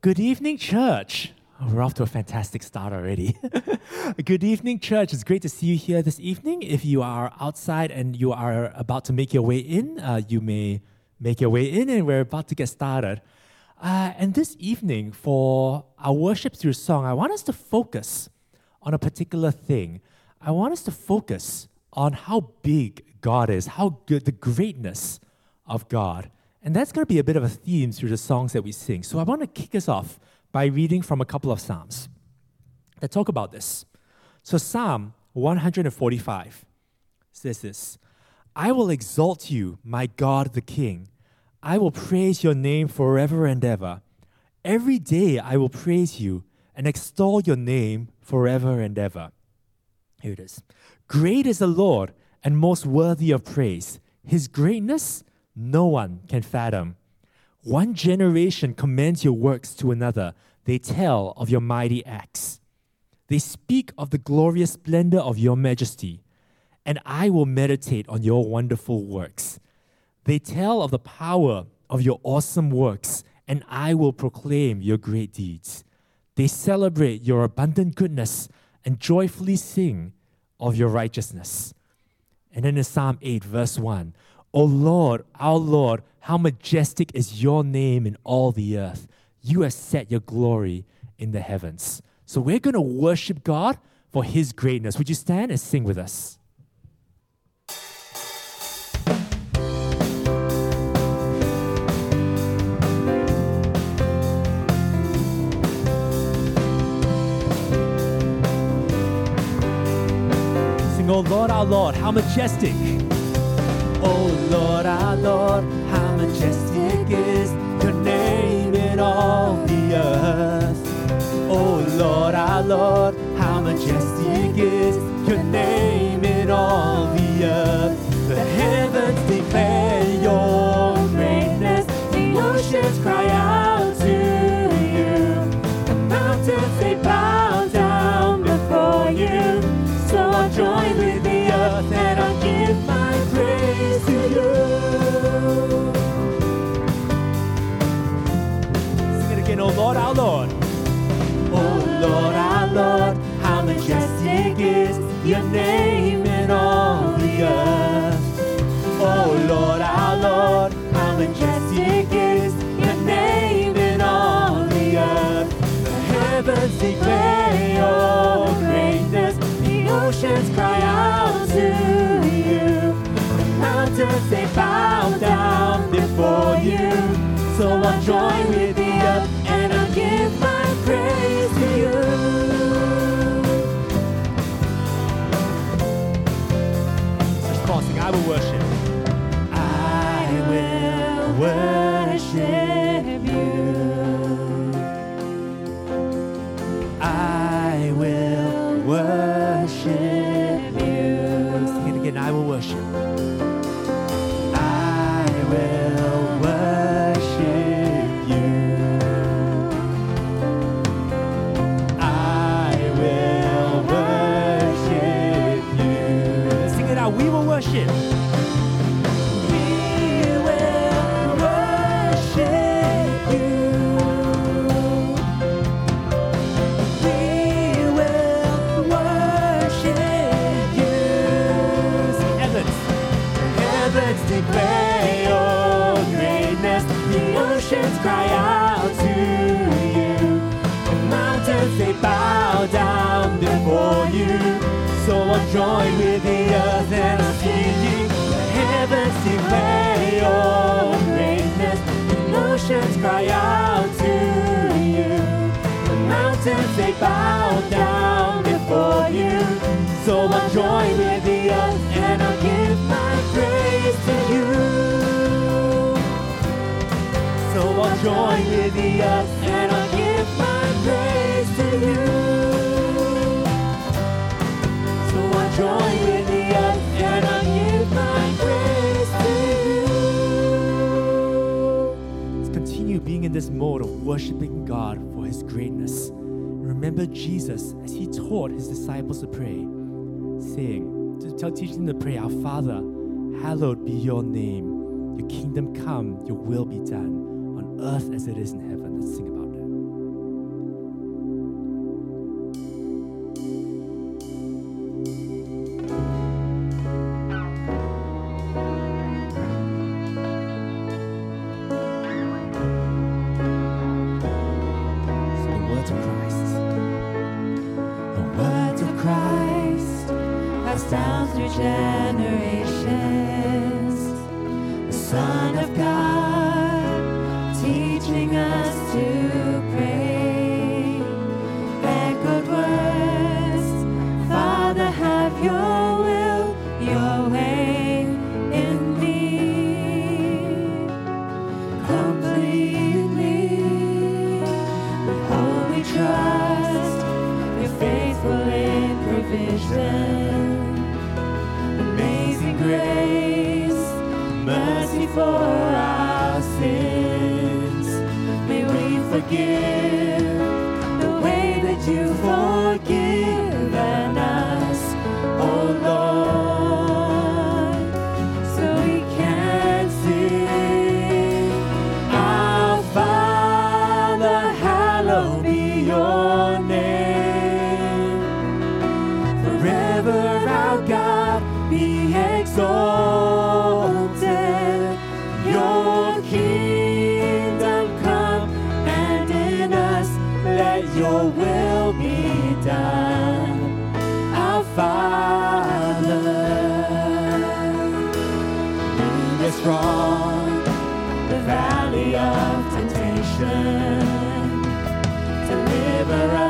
Good evening, church. Oh, we're off to a fantastic start already. Good evening, church. It's great to see you here this evening. If you are outside and you are about to make your way in, uh, you may make your way in, and we're about to get started. Uh, and this evening, for our worship through song, I want us to focus on a particular thing. I want us to focus on how big God is, how good the greatness of God. And that's going to be a bit of a theme through the songs that we sing. So I want to kick us off by reading from a couple of Psalms that talk about this. So Psalm 145 says this I will exalt you, my God the King. I will praise your name forever and ever. Every day I will praise you and extol your name forever and ever. Here it is. Great is the Lord and most worthy of praise. His greatness no one can fathom. One generation commends your works to another. They tell of your mighty acts. They speak of the glorious splendor of your majesty, and I will meditate on your wonderful works. They tell of the power of your awesome works, and I will proclaim your great deeds. They celebrate your abundant goodness and joyfully sing of your righteousness. And then in Psalm 8, verse 1, O Lord, our Lord, how majestic is your name in all the earth. You have set your glory in the heavens. So we're going to worship God for his greatness. Would you stand and sing with us? Sing, Oh Lord, our Lord, how majestic. Oh Lord, our Lord, how majestic is your name in all the earth. Oh Lord, our Lord, how majestic is your name in all the earth. The heavens declare your greatness, the oceans cry out The earth and I'll give my praise to I will worship. Join with the earth and I'll sing you. The heavens declare your greatness. The oceans cry out to you. The mountains they bow down before you. So I'll join with the earth and I'll give my praise to you. So I'll join with the earth and I'll give my praise to you. This mode of worshiping God for His greatness. Remember Jesus as He taught His disciples to pray, saying, to tell teaching them to pray, Our Father, hallowed be your name. Your kingdom come, your will be done, on earth as it is in heaven. Temptation. Deliver us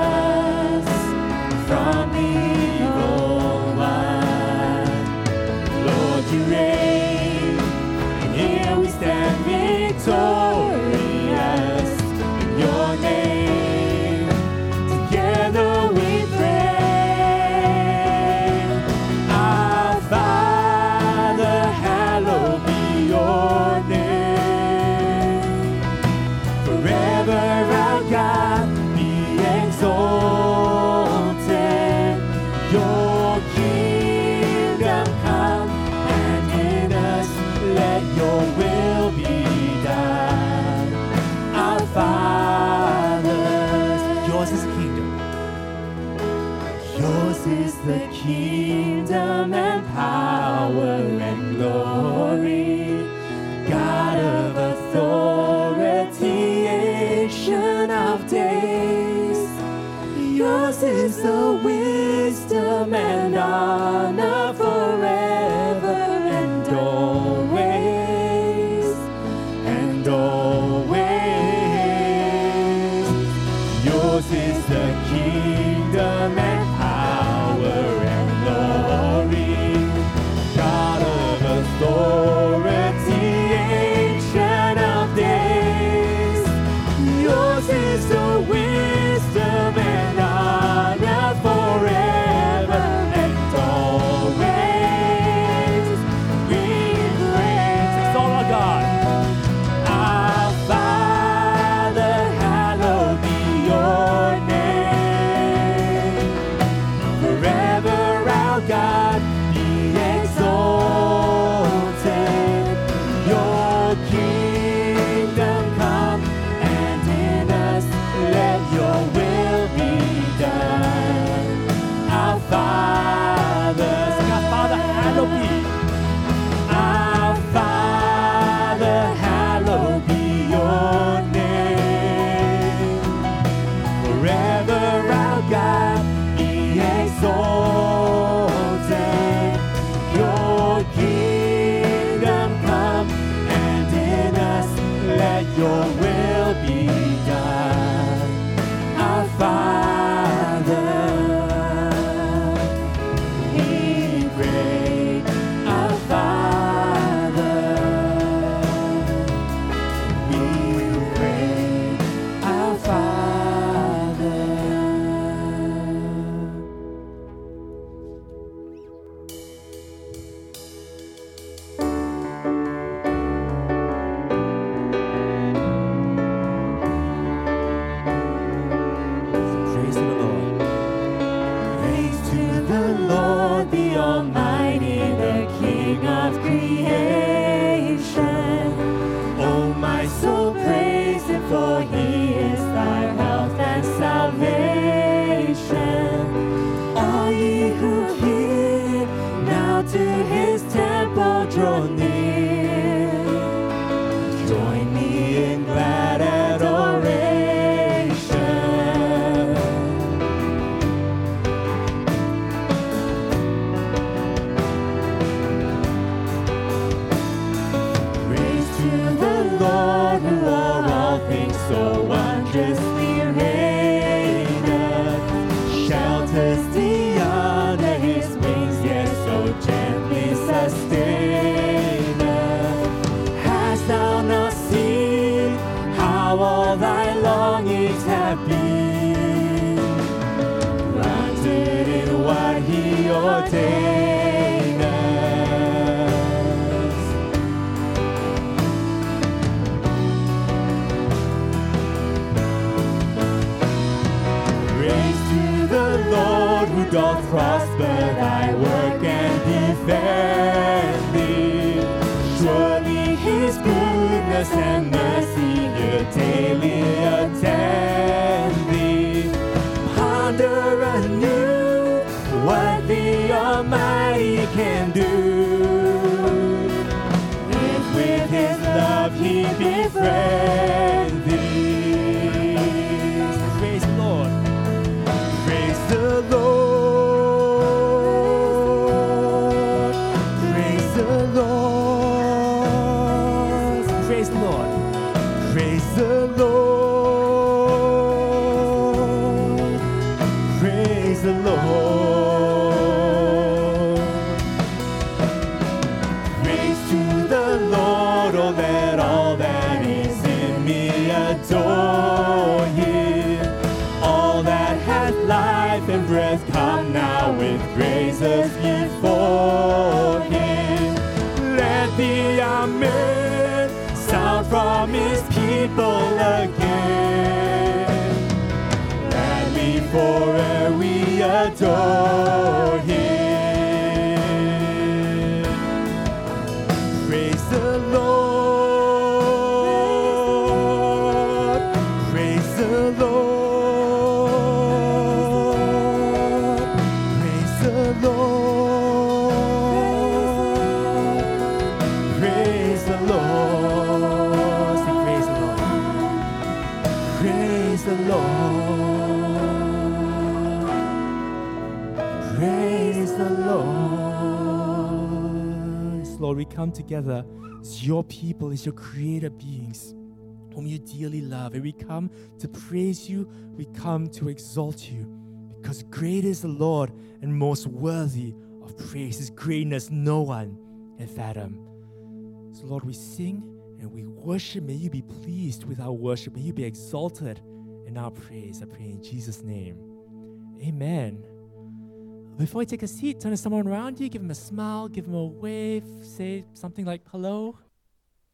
goodness and mercy will daily come together as your people, as your creator beings, whom you dearly love. And we come to praise you, we come to exalt you, because great is the Lord and most worthy of praise. His greatness no one can fathom. So, Lord, we sing and we worship. May you be pleased with our worship. May you be exalted in our praise. I pray in Jesus' name. Amen. Before you take a seat, turn to someone around you, give them a smile, give them a wave, say something like hello.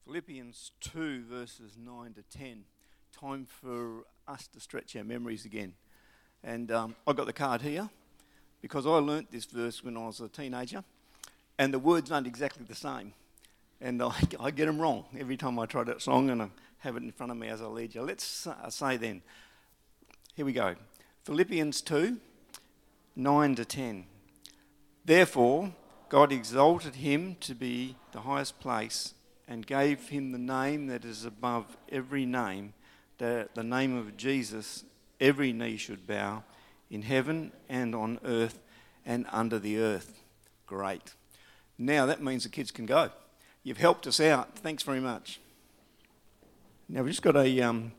Philippians 2, verses 9 to 10. Time for us to stretch our memories again. And um, I got the card here because I learnt this verse when I was a teenager, and the words aren't exactly the same. And I, I get them wrong every time I try that song, and I have it in front of me as I lead you. Let's uh, say then, here we go Philippians 2, 9 to 10. Therefore, God exalted him to be the highest place and gave him the name that is above every name, that at the name of Jesus every knee should bow in heaven and on earth and under the earth. Great. Now that means the kids can go. You've helped us out. Thanks very much. Now we've just got a, um,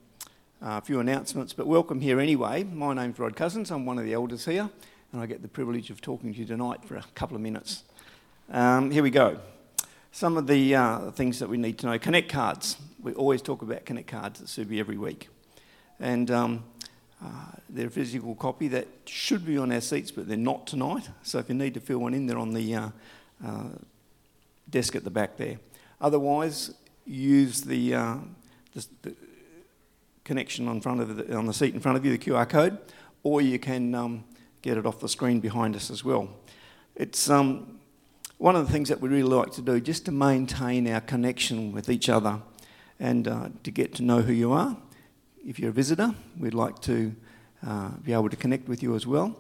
a few announcements, but welcome here anyway. My name's Rod Cousins. I'm one of the elders here, and I get the privilege of talking to you tonight for a couple of minutes. Um, here we go. Some of the uh, things that we need to know. Connect cards. We always talk about Connect cards at Subi every week. And um, uh, they're a physical copy that should be on our seats, but they're not tonight. So if you need to fill one in, they're on the uh, uh, desk at the back there. Otherwise, use the, uh, the, the connection on, front of the, on the seat in front of you, the QR code, or you can um, get it off the screen behind us as well. It's um, one of the things that we really like to do, just to maintain our connection with each other and uh, to get to know who you are. If you're a visitor, we'd like to uh, be able to connect with you as well.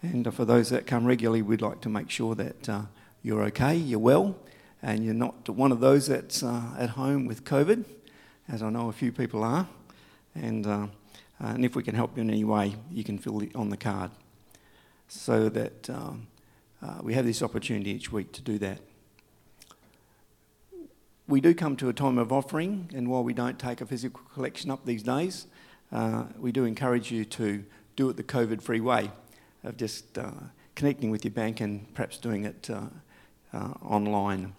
And for those that come regularly, we'd like to make sure that uh, you're okay, you're well, and you're not one of those that's uh, at home with COVID, as I know a few people are. And, uh, and if we can help you in any way, you can fill it on the card so that um, uh, we have this opportunity each week to do that. We do come to a time of offering, and while we don't take a physical collection up these days, uh, we do encourage you to do it the COVID free way of just uh, connecting with your bank and perhaps doing it uh, uh, online.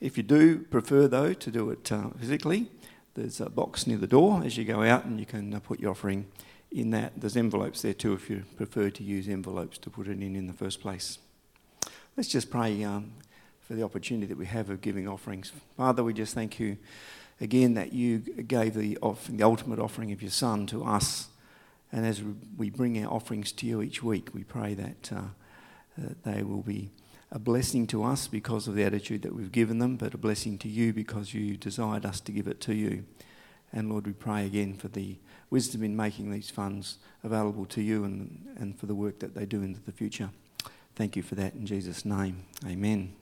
If you do prefer, though, to do it uh, physically, there's a box near the door as you go out, and you can put your offering in that. There's envelopes there too if you prefer to use envelopes to put it in in the first place. Let's just pray um, for the opportunity that we have of giving offerings. Father, we just thank you again that you gave the, off, the ultimate offering of your Son to us. And as we bring our offerings to you each week, we pray that, uh, that they will be a blessing to us because of the attitude that we've given them, but a blessing to you because you desired us to give it to you. And Lord, we pray again for the wisdom in making these funds available to you and, and for the work that they do into the future. Thank you for that in Jesus' name. Amen.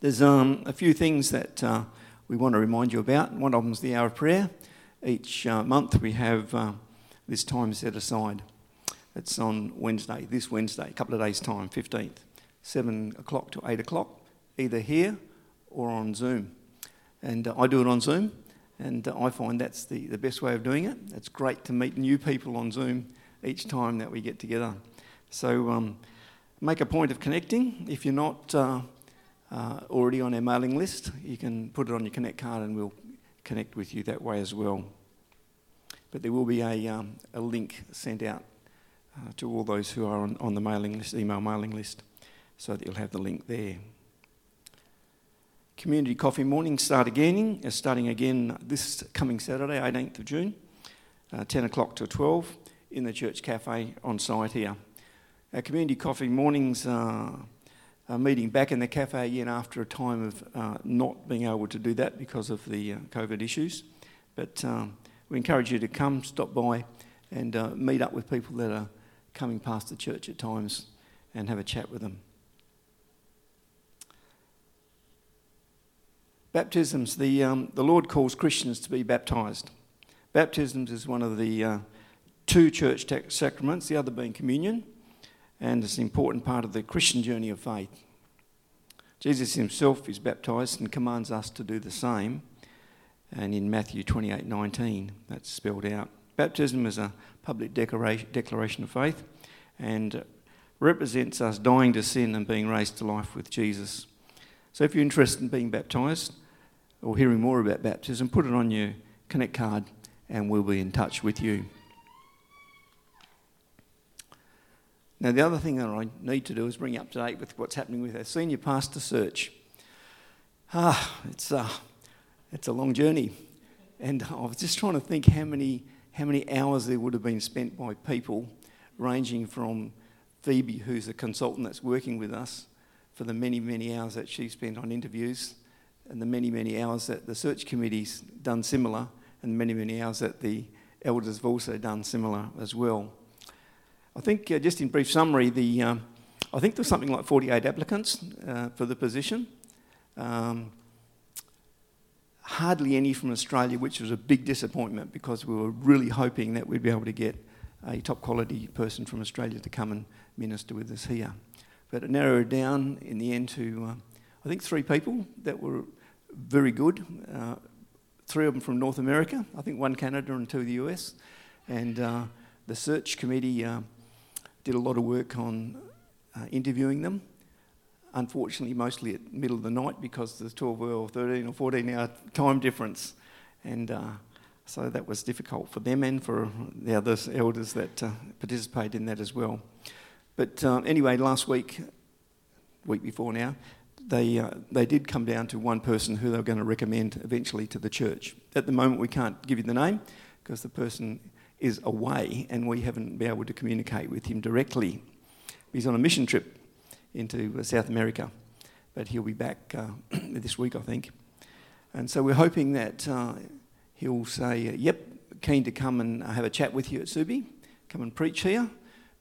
There's um, a few things that uh, we want to remind you about. One of them is the hour of prayer. Each uh, month we have uh, this time set aside. It's on Wednesday, this Wednesday, a couple of days' time, 15th, 7 o'clock to 8 o'clock, either here or on Zoom. And uh, I do it on Zoom, and uh, I find that's the, the best way of doing it. It's great to meet new people on Zoom each time that we get together. So um, make a point of connecting. If you're not uh, uh already on our mailing list, you can put it on your Connect card and we'll connect with you that way as well. But there will be a, um, a link sent out uh, to all those who are on, on the mailing list, email mailing list, so that you'll have the link there. Community coffee mornings start again, uh, starting again this coming Saturday, 18th of June, uh, 10 o'clock to 12 in the church cafe on site here. Our community coffee mornings uh, are meeting back in the cafe again after a time of uh, not being able to do that because of the uh, COVID issues. But um, we encourage you to come, stop by, and uh, meet up with people that are coming past the church at times and have a chat with them. Baptisms, the, um, the Lord calls Christians to be baptized. Baptisms is one of the uh, two church sacraments, the other being communion, and it's an important part of the Christian journey of faith. Jesus himself is baptized and commands us to do the same. And in Matthew 28 19, that's spelled out. Baptism is a public declaration of faith and represents us dying to sin and being raised to life with Jesus. So if you're interested in being baptized, or hearing more about baptism, put it on your Connect card and we'll be in touch with you. Now, the other thing that I need to do is bring you up to date with what's happening with our senior pastor search. Ah, it's a, it's a long journey. And I was just trying to think how many, how many hours there would have been spent by people, ranging from Phoebe, who's a consultant that's working with us, for the many, many hours that she spent on interviews, and the many, many hours that the search committee's done similar, and many, many hours that the elders have also done similar as well. I think, uh, just in brief summary, the, um, I think there's something like 48 applicants uh, for the position. Um, hardly any from Australia, which was a big disappointment because we were really hoping that we'd be able to get a top quality person from Australia to come and minister with us here. But it narrowed down in the end to uh, I think, three people that were very good. Uh, three of them from North America, I think one Canada and two the US. And uh, the search committee uh, did a lot of work on uh, interviewing them. Unfortunately, mostly at middle of the night because there's 12 or 13 or 14 hour time difference. And uh, so that was difficult for them and for the other elders that uh, participated in that as well. But anyway, last week, week before now, they, uh, they did come down to one person who they were going to recommend eventually to the church. At the moment, we can't give you the name because the person is away and we haven't been able to communicate with him directly. He's on a mission trip into uh, South America, but he'll be back uh, this week, I think. And so we're hoping that uh, he'll say, Yep, keen to come and have a chat with you at Subi, come and preach here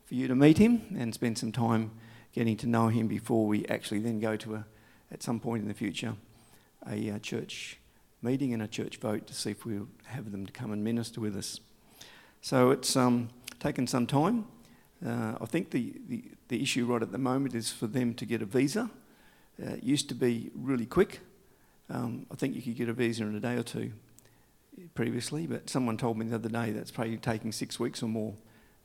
for you to meet him and spend some time getting to know him before we actually then go to a at some point in the future a uh, church meeting and a church vote to see if we'll have them to come and minister with us. So it's um, taken some time. Uh, I think the, the, the, issue right at the moment is for them to get a visa. Uh, it used to be really quick. Um, I think you could get a visa in a day or two previously, but someone told me the other day that's probably taking six weeks or more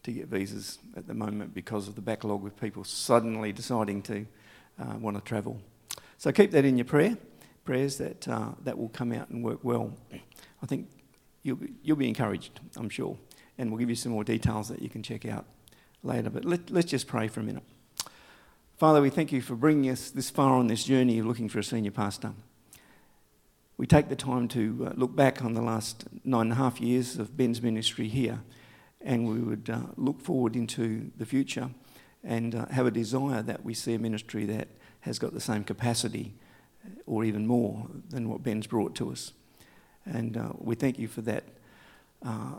to get visas at the moment because of the backlog with people suddenly deciding to uh, want to travel. So keep that in your prayer, prayers that uh, that will come out and work well. I think you'll be, you'll be encouraged, I'm sure. and we'll give you some more details that you can check out later. But let, let's just pray for a minute. Father, we thank you for bringing us this far on this journey of looking for a senior pastor. We take the time to uh, look back on the last nine and a half years of Ben's ministry here, and we would uh, look forward into the future and uh, have a desire that we see a ministry that has got the same capacity or even more than what Ben's brought to us. And uh, we thank you for that uh,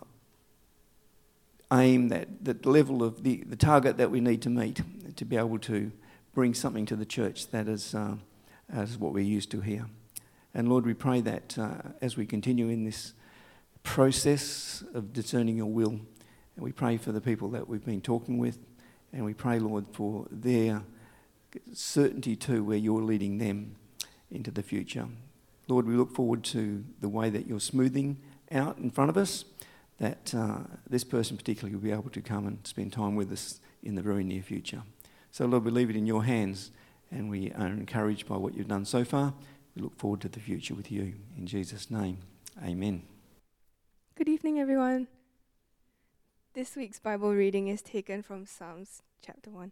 aim, that, that level of the, the target that we need to meet to be able to bring something to the church that is, uh, is what we're used to here. And Lord, we pray that uh, as we continue in this process of discerning your will, we pray for the people that we've been talking with, and we pray, Lord, for their certainty too, where you're leading them into the future. Lord, we look forward to the way that you're smoothing out in front of us, that uh, this person particularly will be able to come and spend time with us in the very near future. So, Lord, we leave it in your hands and we are encouraged by what you've done so far. We look forward to the future with you. In Jesus' name, amen. Good evening, everyone. This week's Bible reading is taken from Psalms chapter 1.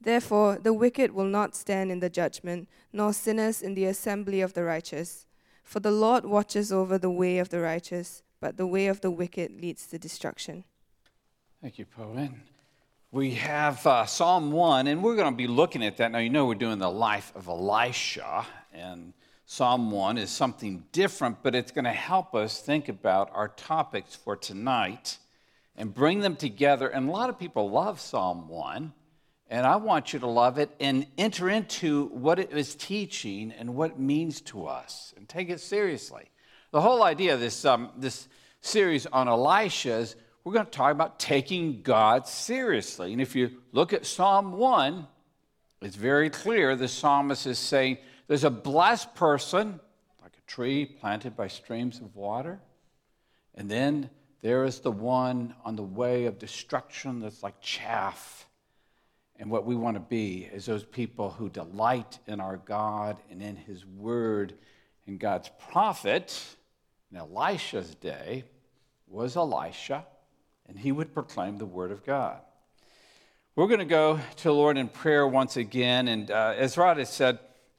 Therefore, the wicked will not stand in the judgment, nor sinners in the assembly of the righteous. For the Lord watches over the way of the righteous, but the way of the wicked leads to destruction. Thank you, Poen. We have uh, Psalm 1, and we're going to be looking at that. Now, you know, we're doing the life of Elisha, and Psalm 1 is something different, but it's going to help us think about our topics for tonight and bring them together. And a lot of people love Psalm 1. And I want you to love it and enter into what it is teaching and what it means to us and take it seriously. The whole idea of this, um, this series on Elisha is we're going to talk about taking God seriously. And if you look at Psalm 1, it's very clear the psalmist is saying there's a blessed person, like a tree planted by streams of water. And then there is the one on the way of destruction that's like chaff and what we want to be is those people who delight in our God and in His Word. And God's prophet in Elisha's day was Elisha, and he would proclaim the Word of God. We're going to go to the Lord in prayer once again. And uh, as Rod has said,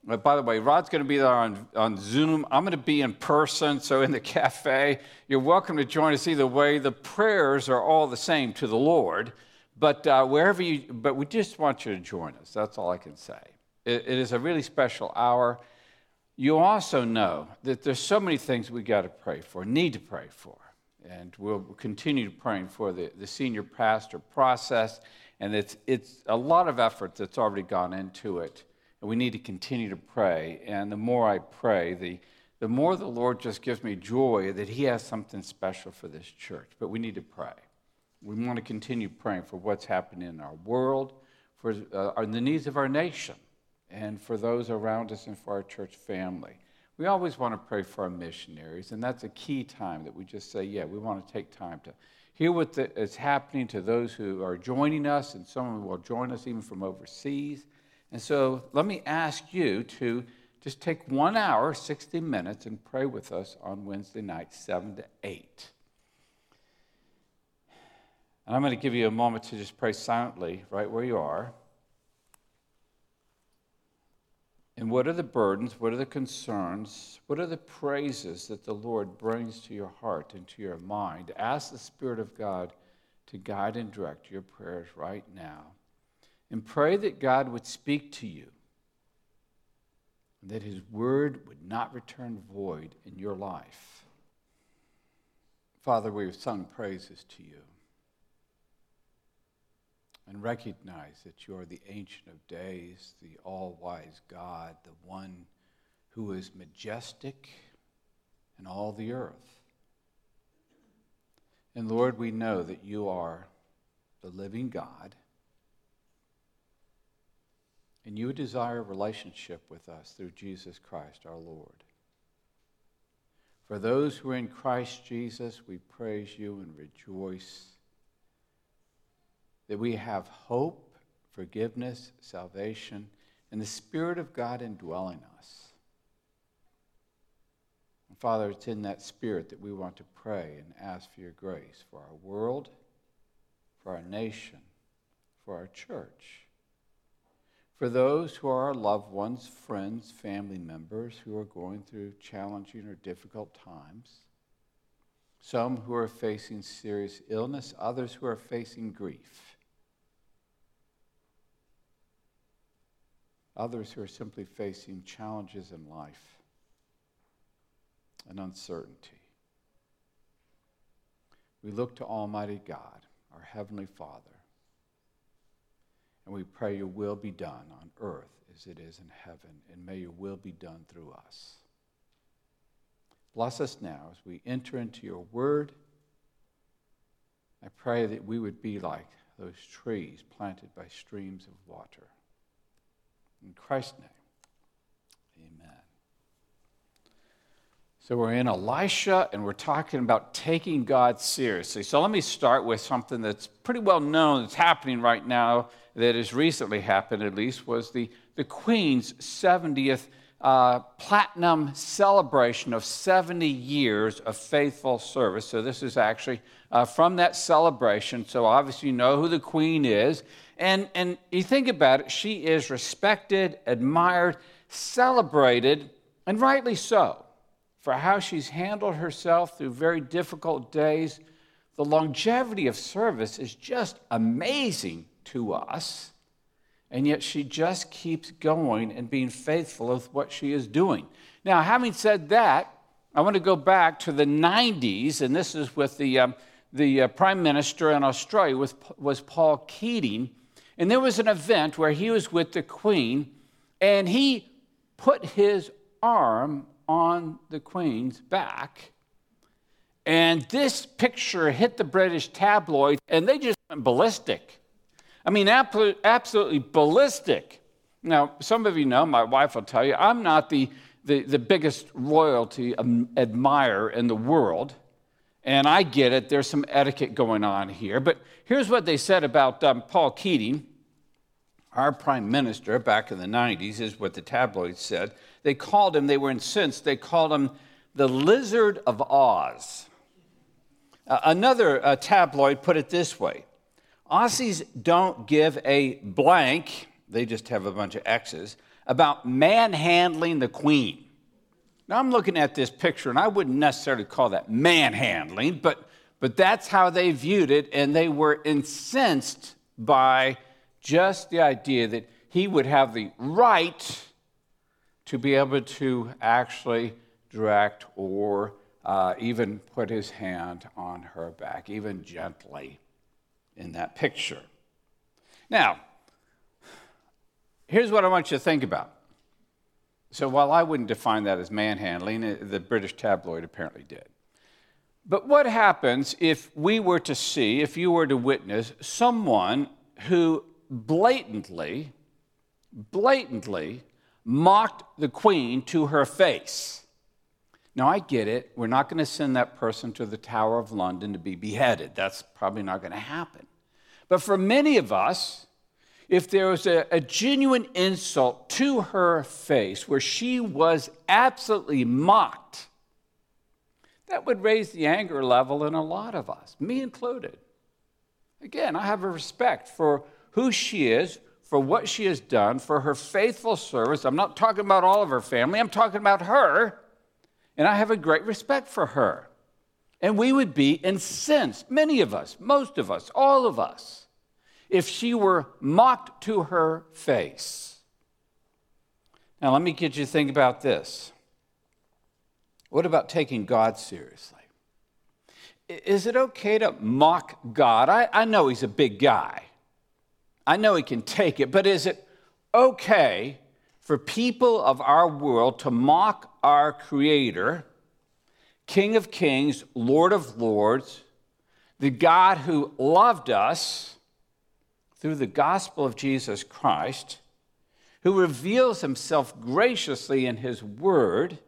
uh, by the way, Rod's going to be there on, on Zoom. I'm going to be in person, so in the cafe. You're welcome to join us either way. The prayers are all the same to the Lord. But uh, wherever you, but we just want you to join us. That's all I can say. it, it is a really special hour. You also know that there's so many things we got to pray for, need to pray for. And we'll continue praying for the, the senior pastor process. And it's, it's a lot of effort that's already gone into it. And we need to continue to pray. And the more I pray, the, the more the Lord just gives me joy that He has something special for this church. But we need to pray. We want to continue praying for what's happening in our world, for uh, the needs of our nation, and for those around us and for our church family. We always want to pray for our missionaries, and that's a key time that we just say, yeah, we want to take time to hear what the, is happening to those who are joining us, and some will join us even from overseas. And so let me ask you to just take one hour, 60 minutes, and pray with us on Wednesday night, 7 to 8. And I'm going to give you a moment to just pray silently right where you are. And what are the burdens? What are the concerns? What are the praises that the Lord brings to your heart and to your mind? Ask the Spirit of God to guide and direct your prayers right now. And pray that God would speak to you, and that His word would not return void in your life. Father, we've sung praises to you and recognize that you are the Ancient of Days, the all wise God, the one who is majestic in all the earth. And Lord, we know that you are the living God. And you desire a relationship with us through Jesus Christ our Lord. For those who are in Christ Jesus, we praise you and rejoice that we have hope, forgiveness, salvation, and the Spirit of God indwelling us. And Father, it's in that Spirit that we want to pray and ask for your grace for our world, for our nation, for our church for those who are our loved ones, friends, family members who are going through challenging or difficult times, some who are facing serious illness, others who are facing grief, others who are simply facing challenges in life and uncertainty. We look to Almighty God, our Heavenly Father and we pray your will be done on earth as it is in heaven, and may your will be done through us. Bless us now as we enter into your word. I pray that we would be like those trees planted by streams of water. In Christ's name, amen. So we're in Elisha and we're talking about taking God seriously. So let me start with something that's pretty well known that's happening right now that has recently happened, at least, was the, the Queen's 70th uh, platinum celebration of 70 years of faithful service. So, this is actually uh, from that celebration. So, obviously, you know who the Queen is. And, and you think about it, she is respected, admired, celebrated, and rightly so for how she's handled herself through very difficult days. The longevity of service is just amazing to us, and yet she just keeps going and being faithful with what she is doing. Now, having said that, I want to go back to the 90s, and this is with the, um, the uh, Prime Minister in Australia, with, was Paul Keating. And there was an event where he was with the Queen, and he put his arm on the Queen's back. And this picture hit the British tabloids, and they just went ballistic. I mean, absolutely ballistic. Now, some of you know, my wife will tell you, I'm not the, the, the biggest royalty admirer in the world. And I get it, there's some etiquette going on here. But here's what they said about um, Paul Keating, our prime minister back in the 90s, is what the tabloids said. They called him, they were incensed, they called him the Lizard of Oz. Uh, another uh, tabloid put it this way Aussies don't give a blank, they just have a bunch of X's, about manhandling the queen. Now I'm looking at this picture, and I wouldn't necessarily call that manhandling, but, but that's how they viewed it, and they were incensed by just the idea that he would have the right to be able to actually direct or uh, even put his hand on her back, even gently in that picture. Now, here's what I want you to think about. So, while I wouldn't define that as manhandling, uh, the British tabloid apparently did. But what happens if we were to see, if you were to witness someone who blatantly, blatantly mocked the queen to her face? Now, I get it. We're not going to send that person to the Tower of London to be beheaded. That's probably not going to happen. But for many of us, if there was a, a, genuine insult to her face where she was absolutely mocked, that would raise the anger level in a lot of us, me included. Again, I have a respect for who she is, for what she has done, for her faithful service. I'm not talking about all of her family, I'm talking about her. And I have a great respect for her. And we would be incensed, many of us, most of us, all of us, if she were mocked to her face. Now, let me get you to think about this. What about taking God seriously? Is it okay to mock God? I, I know he's a big guy. I know he can take it, but is it okay for people of our world to mock our Creator, King of Kings, Lord of Lords, The God who loved us through the gospel of Jesus Christ, who reveals himself graciously in his word,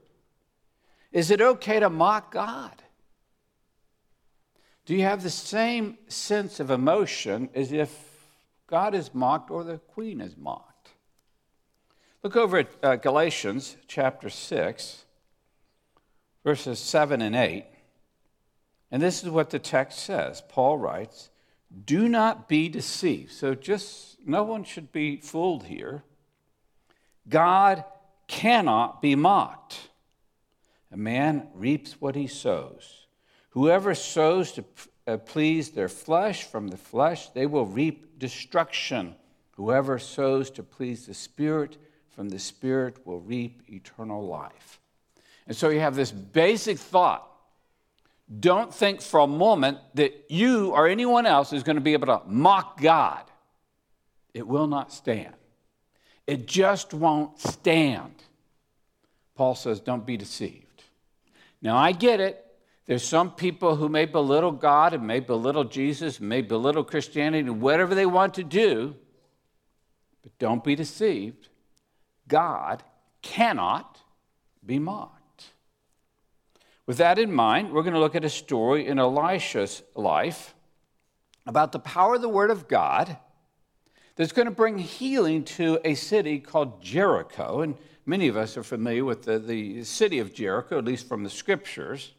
is it okay to mock God? Do you have the same sense of emotion as if God is mocked or the queen is mocked? Look over at uh, Galatians chapter 6, verses 7 and 8. And this is what the text says. Paul writes, Do not be deceived. So just no one should be fooled here. God cannot be mocked. A man reaps what he sows. Whoever sows to uh, please their flesh from the flesh, they will reap destruction. Whoever sows to please the Spirit from the Spirit will reap eternal life. And so you have this basic thought. Don't think for a moment that you or anyone else is going to be able to mock God. It will not stand. It just won't stand. Paul says, don't be deceived. Now, I get it. There's some people who may belittle God and may belittle Jesus and may belittle Christianity and whatever they want to do, but don't be deceived. God cannot be mocked. With that in mind, we're going to look at a story in Elisha's life about the power of the Word of God that's going to bring healing to a city called Jericho. And many of us are familiar with the, the city of Jericho, at least from the scriptures.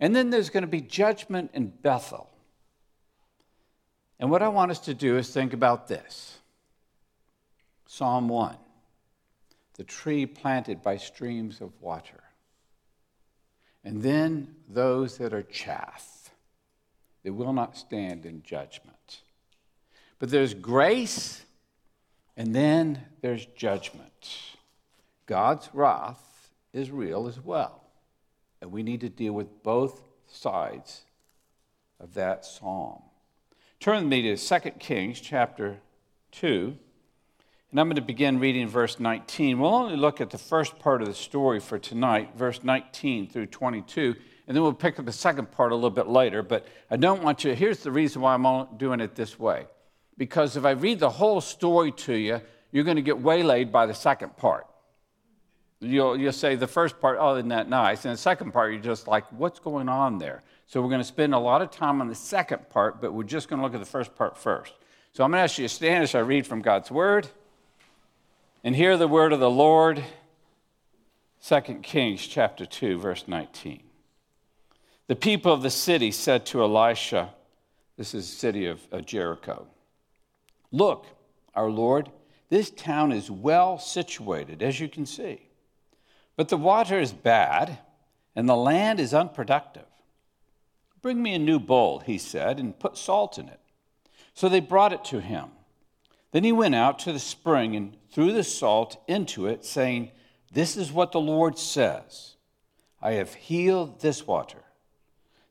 And then there's going to be judgment in Bethel. And what I want us to do is think about this Psalm 1 the tree planted by streams of water and then those that are chaff, they will not stand in judgment. But there's grace, and then there's judgment. God's wrath is real as well. And we need to deal with both sides of that psalm. Turn with me to 2 Kings chapter 2. And I'm going to begin reading verse 19. We'll only look at the first part of the story for tonight, verse 19 through 22, and then we'll pick up the second part a little bit later. But I don't want you, here's the reason why I'm doing it this way. Because if I read the whole story to you, you're going to get waylaid by the second part. You'll, you'll say the first part, oh, isn't that nice? And the second part, you're just like, what's going on there? So we're going to spend a lot of time on the second part, but we're just going to look at the first part first. So I'm going to ask you to stand as I read from God's Word. And hear the word of the Lord, 2 Kings chapter 2, verse 19. The people of the city said to Elisha, this is the city of Jericho, Look, our Lord, this town is well situated, as you can see. But the water is bad, and the land is unproductive. Bring me a new bowl, he said, and put salt in it. So they brought it to him. Then he went out to the spring and threw the salt into it, saying, This is what the Lord says I have healed this water.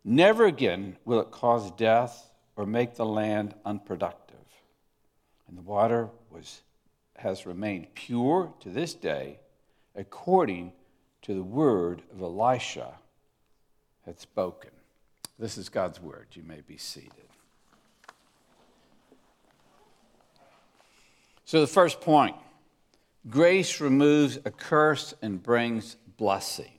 Never again will it cause death or make the land unproductive. And the water was, has remained pure to this day, according to the word of Elisha had spoken. This is God's word. You may be seated. So, the first point grace removes a curse and brings blessing.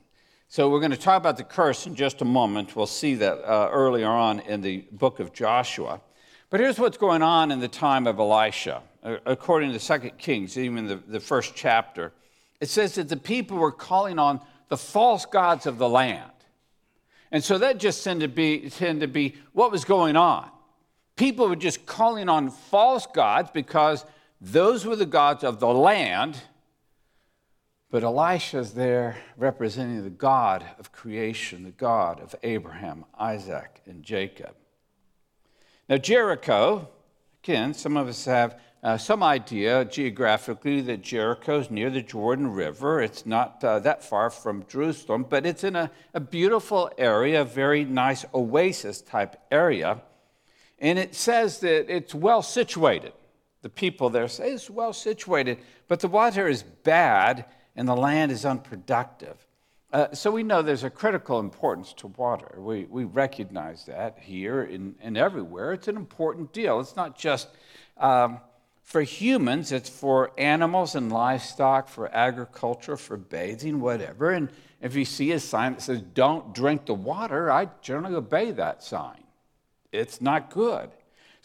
So, we're going to talk about the curse in just a moment. We'll see that uh, earlier on in the book of Joshua. But here's what's going on in the time of Elisha. According to 2 Kings, even the, the first chapter, it says that the people were calling on the false gods of the land. And so that just tended to be, tended to be what was going on. People were just calling on false gods because those were the gods of the land, but Elisha's there representing the God of creation, the God of Abraham, Isaac, and Jacob. Now, Jericho, again, some of us have uh, some idea geographically that Jericho is near the Jordan River. It's not uh, that far from Jerusalem, but it's in a, a beautiful area, a very nice oasis type area. And it says that it's well situated the people there say it's well situated, but the water is bad and the land is unproductive. Uh, so we know there's a critical importance to water. We, we recognize that here and, everywhere. It's an important deal. It's not just um, for humans, it's for animals and livestock, for agriculture, for bathing, whatever. And if you see a sign that says, don't drink the water, I generally obey that sign. It's not good.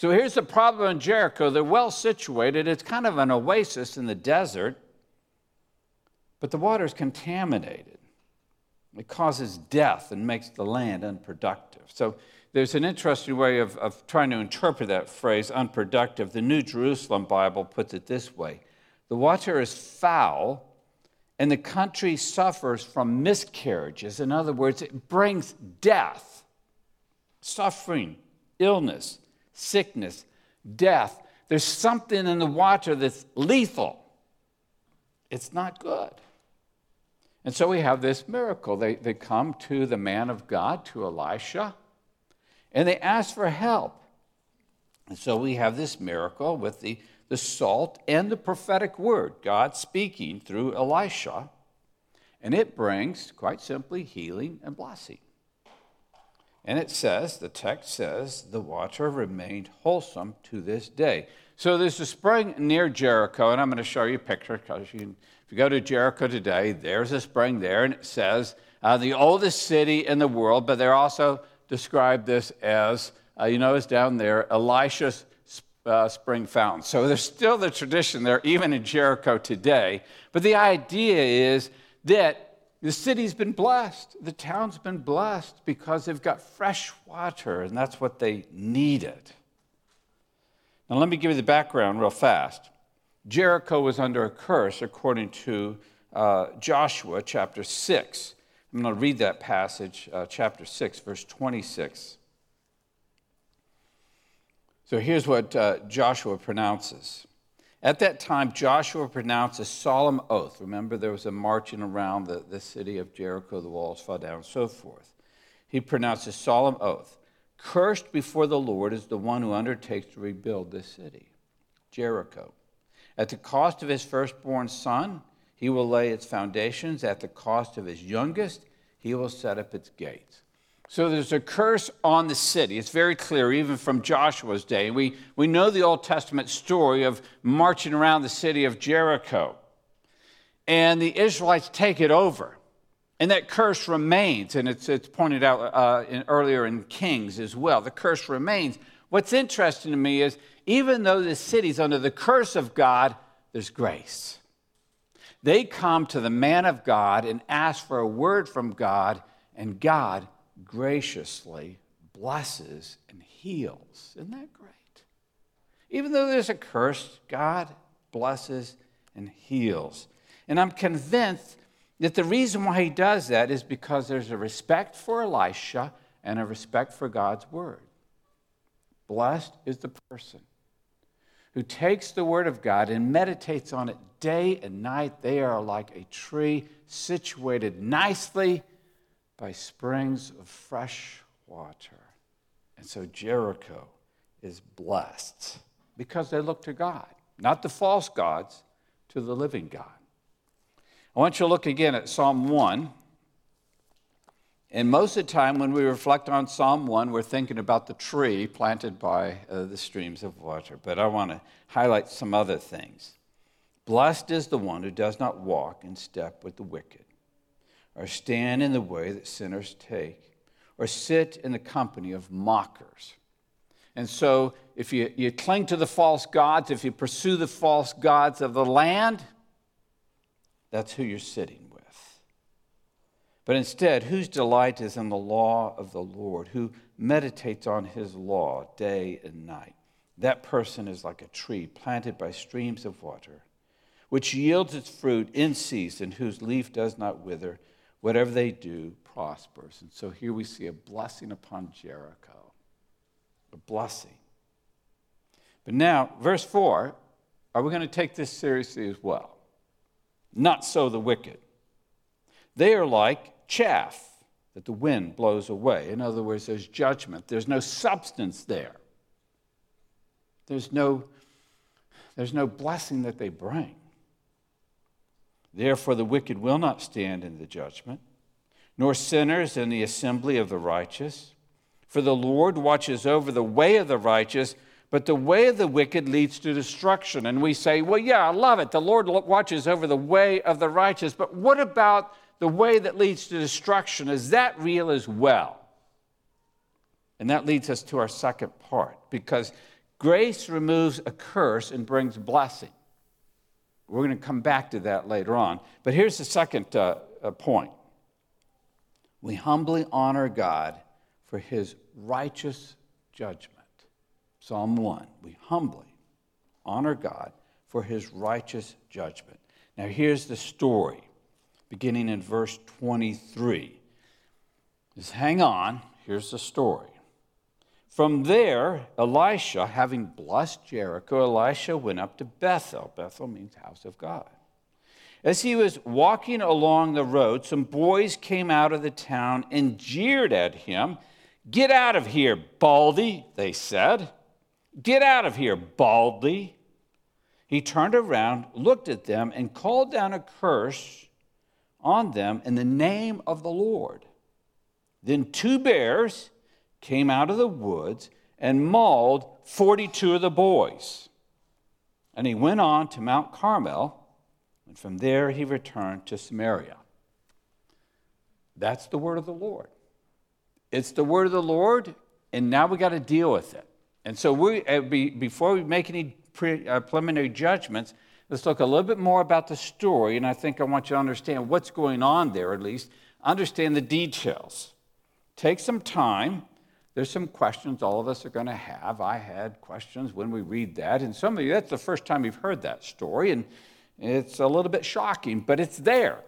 So here's the problem in Jericho. They're well situated, it's kind of an oasis in the desert, but the water is contaminated. It causes death and makes the land unproductive. So there's an interesting way of, of trying to interpret that phrase, unproductive. The New Jerusalem Bible puts it this way The water is foul, and the country suffers from miscarriages. In other words, it brings death, suffering, illness, sickness, death. There's something in the water that's lethal. It's not good. And so we have this miracle. They, they come to the man of God, to Elisha, and they ask for help. And so we have this miracle with the, the salt and the prophetic word, God speaking through Elisha. And it brings, quite simply, healing and blessing. And it says, the text says, the water remained wholesome to this day. So there's a spring near Jericho, and I'm going to show you a picture because you can you go to Jericho today, there's a spring there, and it says uh, the oldest city in the world, but they're also described this as, uh, you notice down there, Elisha's uh, spring fountain. So there's still the tradition there, even in Jericho today. But the idea is that the city's been blessed, the town's been blessed because they've got fresh water, and that's what they needed. Now, let me give you the background real fast. Jericho was under a curse according to uh, Joshua chapter 6. I'm going to read that passage, uh, chapter 6, verse 26. So here's what uh, Joshua pronounces. At that time, Joshua pronounced a solemn oath. Remember, there was a marching around the, the city of Jericho, the walls fell down, and so forth. He pronounced a solemn oath Cursed before the Lord is the one who undertakes to rebuild this city, Jericho. At the cost of his firstborn son, he will lay its foundations. At the cost of his youngest, he will set up its gates. So there's a curse on the city. It's very clear, even from Joshua's day. We, we know the Old Testament story of marching around the city of Jericho. And the Israelites take it over. And that curse remains. And it's, it's pointed out uh, in, earlier in Kings as well. The curse remains. What's interesting to me is even though the city's under the curse of God, there's grace. They come to the man of God and ask for a word from God, and God graciously blesses and heals. Isn't that great? Even though there's a curse, God blesses and heals. And I'm convinced that the reason why he does that is because there's a respect for Elisha and a respect for God's word. Blessed is the person who takes the word of God and meditates on it day and night. They are like a tree situated nicely by springs of fresh water. And so Jericho is blessed because they look to God, not the false gods, to the living God. I want you to look again at Psalm 1. And most of the time, when we reflect on Psalm 1, we're thinking about the tree planted by uh, the streams of water. But I want to highlight some other things. Blessed is the one who does not walk in step with the wicked, or stand in the way that sinners take, or sit in the company of mockers. And so, if you, you cling to the false gods, if you pursue the false gods of the land, that's who you're sitting with. but instead, whose delight is in the law of the Lord, who meditates on his law day and night? That person is like a tree planted by streams of water, which yields its fruit in season, whose leaf does not wither. Whatever they do prospers. And so here we see a blessing upon Jericho. A blessing. But now, verse 4, are we going to take this seriously as well? Not so the wicked. They are like chaff that the wind blows away. In other words, there's judgment, there's no substance there. There's no, there's no blessing that they bring. Therefore, the wicked will not stand in the judgment, nor sinners in the assembly of the righteous. For the Lord watches over the way of the righteous, but the way of the wicked leads to destruction. And we say, well, yeah, I love it. The Lord watches over the way of the righteous, but what about the way that leads to destruction? Is that real as well? And that leads us to our second part, because grace removes a curse and brings blessing. We're going to come back to that later on. But here's the second uh, uh, point we humbly honor God for his righteous judgment. Psalm 1. We humbly honor God for his righteous judgment. Now, here's the story, beginning in verse 23. Just hang on. Here's the story. From there, Elisha, having blessed Jericho, Elisha went up to Bethel. Bethel means house of God. As he was walking along the road, some boys came out of the town and jeered at him. Get out of here, Baldy, they said. Get out of here, Baldy. He turned around, looked at them, and called down a curse on them in the name of the Lord. Then two bears came out of the woods and mauled 42 of the boys. And he went on to Mount Carmel, and from there he returned to Samaria. That's the word of the Lord. It's the word of the Lord, and now we got to deal with it. And so, we, uh, before we make any uh, preliminary judgments, let's look a little bit more about the story. And I think I want you to understand what's going on there, at least. Understand the details. Take some time there's some questions all of us are going to have. I had questions when we read that, and some of you, that's the first time you've heard that story, and it's a little bit shocking, but it's there.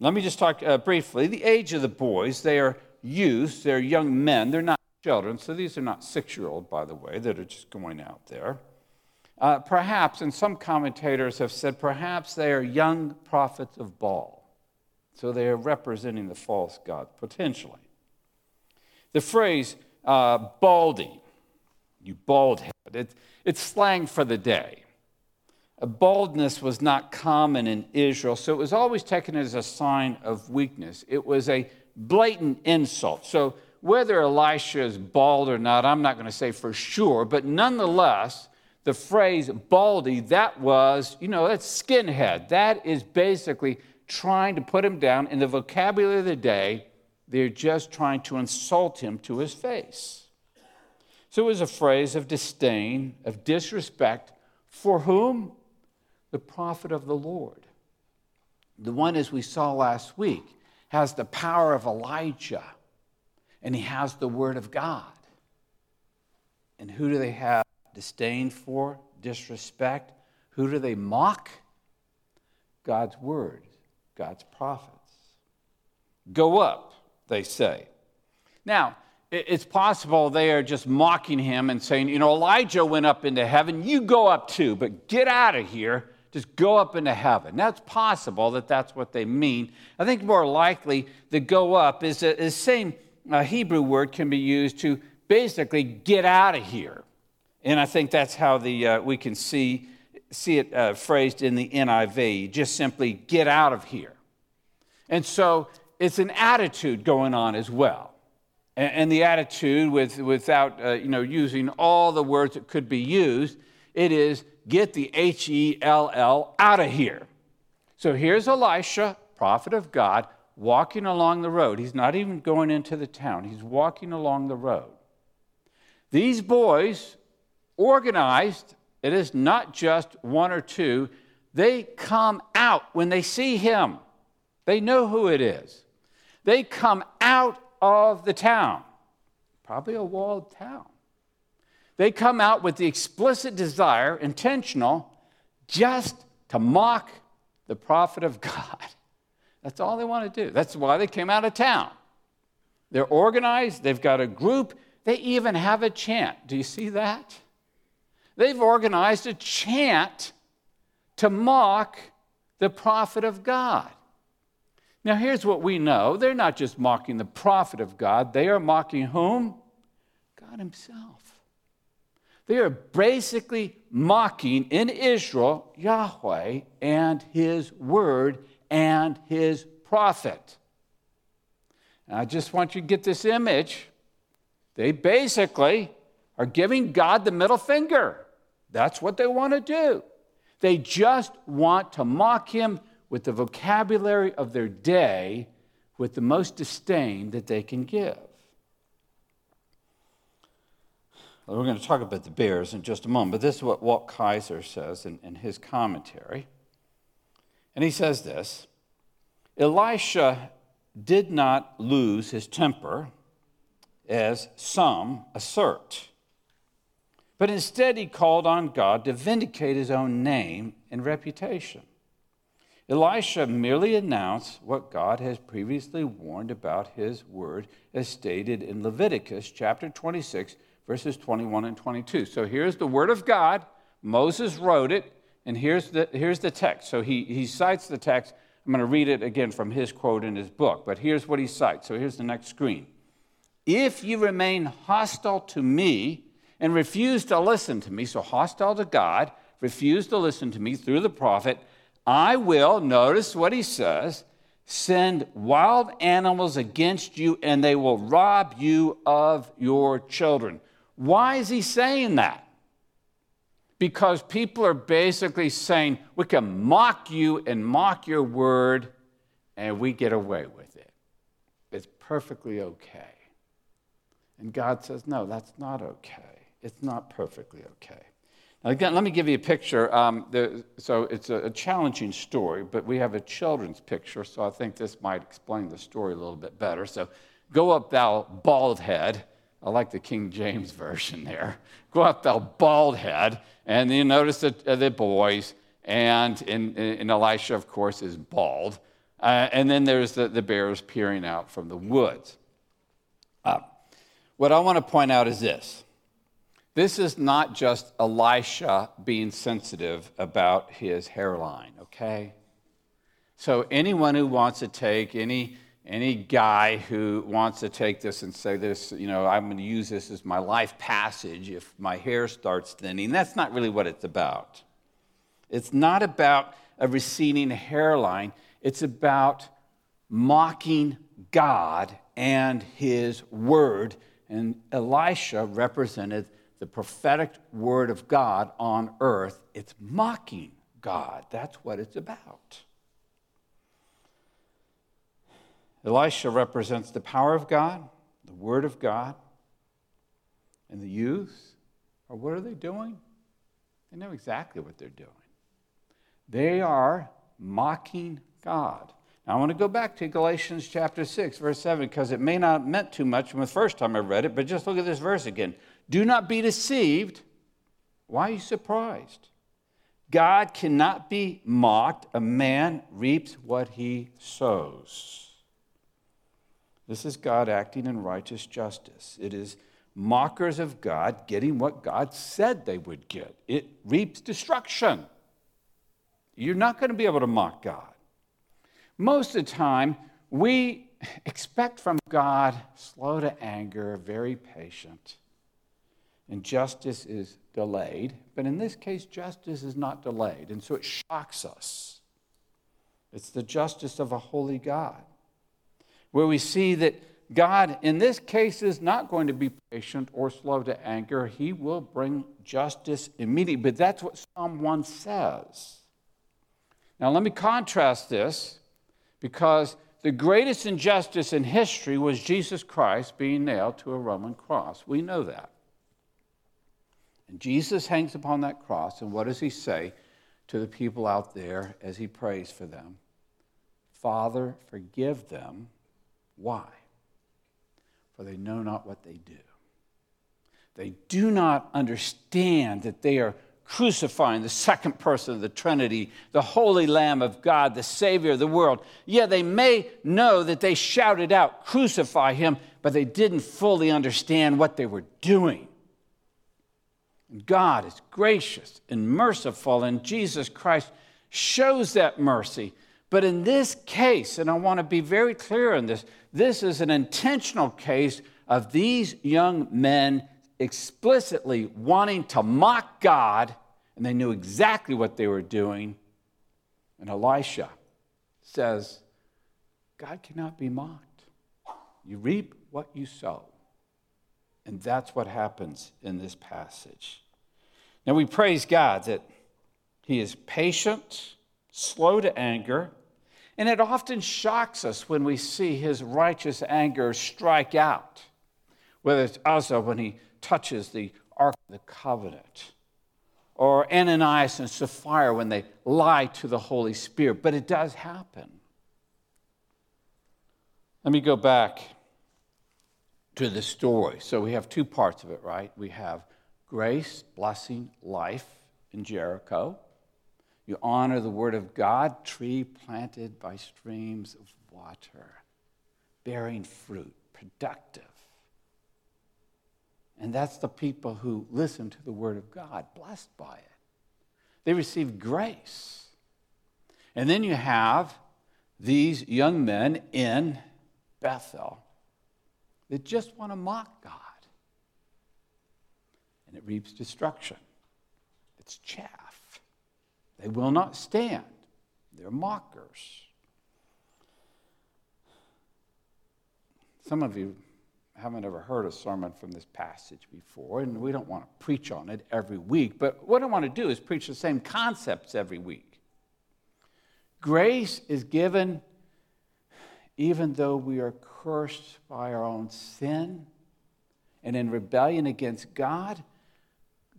Let me just talk uh, briefly. The age of the boys, they are youths, they're young men, they're not children, so these are not six year old, by the way, that are just going out there. Uh, perhaps, and some commentators have said, perhaps they are young prophets of Baal. So they are representing the false god, potentially. The phrase uh, baldy, you bald head, it, it's slang for the day. A baldness was not common in Israel, so it was always taken as a sign of weakness. It was a blatant insult. So whether Elisha is bald or not, I'm not going to say for sure, but nonetheless, the phrase baldy, that was, you know, that's skinhead. That is basically trying to put him down in the vocabulary of the day they're just trying to insult him to his face. So it was a phrase of disdain, of disrespect for whom? The prophet of the Lord. The one, as we saw last week, has the power of Elijah and he has the word of God. And who do they have disdain for, disrespect? Who do they mock? God's word, God's prophets. Go up they say. Now, it's possible they are just mocking him and saying, you know, Elijah went up into heaven, you go up too, but get out of here. Just go up into heaven. That's possible that that's what they mean. I think more likely the go up is the same uh, Hebrew word can be used to basically get out of here. And I think that's how the, uh, we can see, see it uh, phrased in the NIV just simply get out of here. And so it's an attitude going on as well. And, and the attitude, with, without uh, you know, using all the words that could be used, it is get the H E L L out of here. So here's Elisha, prophet of God, walking along the road. He's not even going into the town, he's walking along the road. These boys, organized, it is not just one or two, they come out when they see him. They know who it is. They come out of the town, probably a walled town. They come out with the explicit desire, intentional, just to mock the prophet of God. That's all they want to do. That's why they came out of town. They're organized, they've got a group, they even have a chant. Do you see that? They've organized a chant to mock the prophet of God. Now, here's what we know they're not just mocking the prophet of God, they are mocking whom? God Himself. They are basically mocking in Israel Yahweh and His word and His prophet. And I just want you to get this image. They basically are giving God the middle finger. That's what they want to do. They just want to mock him with the vocabulary of their day with the most disdain that they can give. Well, we're going to talk about the bears in just a moment, but this is what Walt Kaiser says in, in his commentary. And he says this Elisha did not lose his temper, as some assert, but instead he called on God to vindicate his own name and reputation. Elisha merely announced what God has previously warned about his word, as stated in Leviticus chapter 26, verses 21 and 22. So here's the word of God. Moses wrote it, and here's the, here's the text. So he, he cites the text. I'm going to read it again from his quote in his book, but here's what he cites. So here's the next screen. If you remain hostile to me and refuse to listen to me, so hostile to God, refuse to listen to me through the prophet, I will, notice what he says, send wild animals against you and they will rob you of your children. Why is he saying that? Because people are basically saying, we can mock you and mock your word and we get away with it. It's perfectly okay. And God says, no, that's not okay. It's not perfectly okay. Now, again, let me give you a picture. Um, the, so it's a, a, challenging story, but we have a children's picture, so I think this might explain the story a little bit better. So, go up, thou bald head. I like the King James version there. Go up, thou bald head. And you notice that uh, the boys, and in, in, Elisha, of course, is bald. Uh, and then there's the, the bears peering out from the woods. Uh, what I want to point out is this this is not just Elisha being sensitive about his hairline, okay? So, anyone who wants to take, any, any guy who wants to take this and say this, you know, I'm going to use this as my life passage if my hair starts thinning, that's not really what it's about. It's not about a receding hairline, it's about mocking God and his word. And Elisha represented the prophetic word of God on earth, it's mocking God. That's what it's about. Elisha represents the power of God, the word of God, and the youth. are what are they doing? They know exactly what they're doing. They are mocking God. Now, I want to go back to Galatians chapter 6, verse 7, because it may not have meant too much from the first time I read it, but just look at this verse again. Do not be deceived. Why are you surprised? God cannot be mocked. A man reaps what he sows. This is God acting in righteous justice. It is mockers of God getting what God said they would get. It reaps destruction. You're not going to be able to mock God. Most of the time, we expect from God slow to anger, very patient and justice is delayed. But in this case, justice is not delayed, and so it shocks us. It's the justice of a holy God, where we see that God, in this case, is not going to be patient or slow to anger. He will bring justice immediately. But that's what Psalm 1 says. Now, let me contrast this because the greatest injustice in history was Jesus Christ being nailed to a Roman cross. We know that. And Jesus hangs upon that cross, and what does he say to the people out there as he prays for them? Father, forgive them. Why? For they know not what they do. They do not understand that they are crucifying the second person of the Trinity, the Holy Lamb of God, the Savior of the world. Yeah, they may know that they shouted out, Crucify him, but they didn't fully understand what they were doing. God is gracious and merciful, and Jesus Christ shows that mercy. But in this case, and I want to be very clear on this, this is an intentional case of these young men explicitly wanting to mock God, and they knew exactly what they were doing. And Elisha says, God cannot be mocked. You reap what you sow. And that's what happens in this passage. Now we praise God that He is patient, slow to anger, and it often shocks us when we see His righteous anger strike out, whether it's Uzzah when he touches the Ark of the Covenant, or Ananias and Sapphira when they lie to the Holy Spirit, but it does happen. Let me go back to the story. So we have two parts of it, right? We have grace, blessing, life in Jericho. You honor the word of God, tree planted by streams of water, bearing fruit, productive. And that's the people who listen to the word of God, blessed by it. They receive grace. And then you have these young men in Bethel that just want to mock God. And it reaps destruction. It's chaff. They will not stand. They're mockers. Some of you haven't ever heard a sermon from this passage before, and we don't want to preach on it every week, but what I want to do is preach the same concepts every week. Grace is given even though we are cursed by our own sin and in rebellion against God,